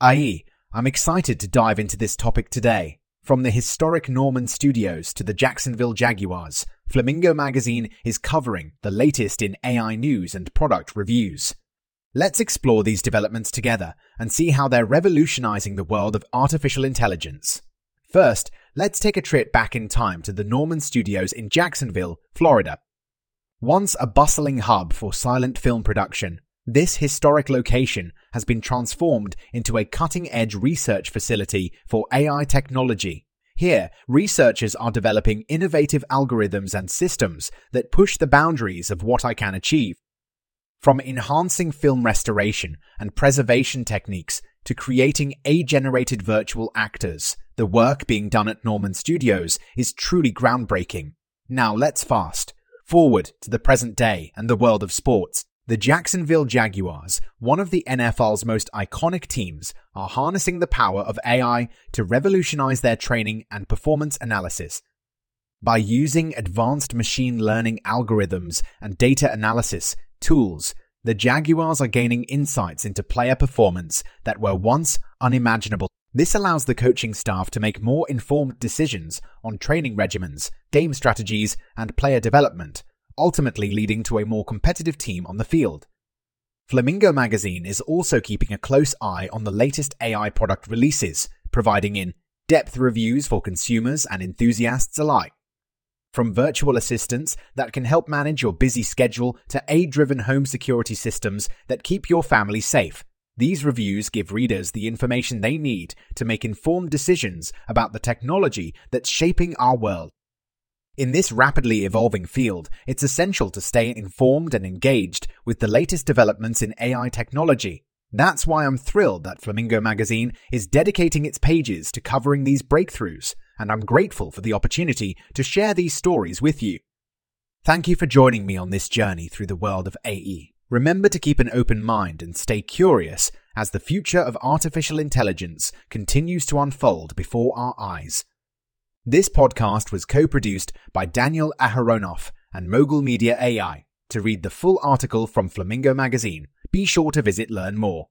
i.e., I'm excited to dive into this topic today. From the historic Norman Studios to the Jacksonville Jaguars, Flamingo Magazine is covering the latest in AI news and product reviews. Let's explore these developments together and see how they're revolutionizing the world of artificial intelligence. First, let's take a trip back in time to the Norman Studios in Jacksonville, Florida. Once a bustling hub for silent film production, this historic location has been transformed into a cutting edge research facility for AI technology. Here, researchers are developing innovative algorithms and systems that push the boundaries of what I can achieve. From enhancing film restoration and preservation techniques to creating AI generated virtual actors, the work being done at Norman Studios is truly groundbreaking. Now let's fast forward to the present day and the world of sports. The Jacksonville Jaguars, one of the NFL's most iconic teams, are harnessing the power of AI to revolutionize their training and performance analysis. By using advanced machine learning algorithms and data analysis tools, the Jaguars are gaining insights into player performance that were once unimaginable. This allows the coaching staff to make more informed decisions on training regimens, game strategies, and player development ultimately leading to a more competitive team on the field. Flamingo Magazine is also keeping a close eye on the latest AI product releases, providing in depth reviews for consumers and enthusiasts alike. From virtual assistants that can help manage your busy schedule to AI driven home security systems that keep your family safe, these reviews give readers the information they need to make informed decisions about the technology that's shaping our world. In this rapidly evolving field, it's essential to stay informed and engaged with the latest developments in AI technology. That's why I'm thrilled that Flamingo Magazine is dedicating its pages to covering these breakthroughs, and I'm grateful for the opportunity to share these stories with you. Thank you for joining me on this journey through the world of AI. Remember to keep an open mind and stay curious as the future of artificial intelligence continues to unfold before our eyes. This podcast was co produced by Daniel Aharonoff and Mogul Media AI. To read the full article from Flamingo Magazine, be sure to visit Learn More.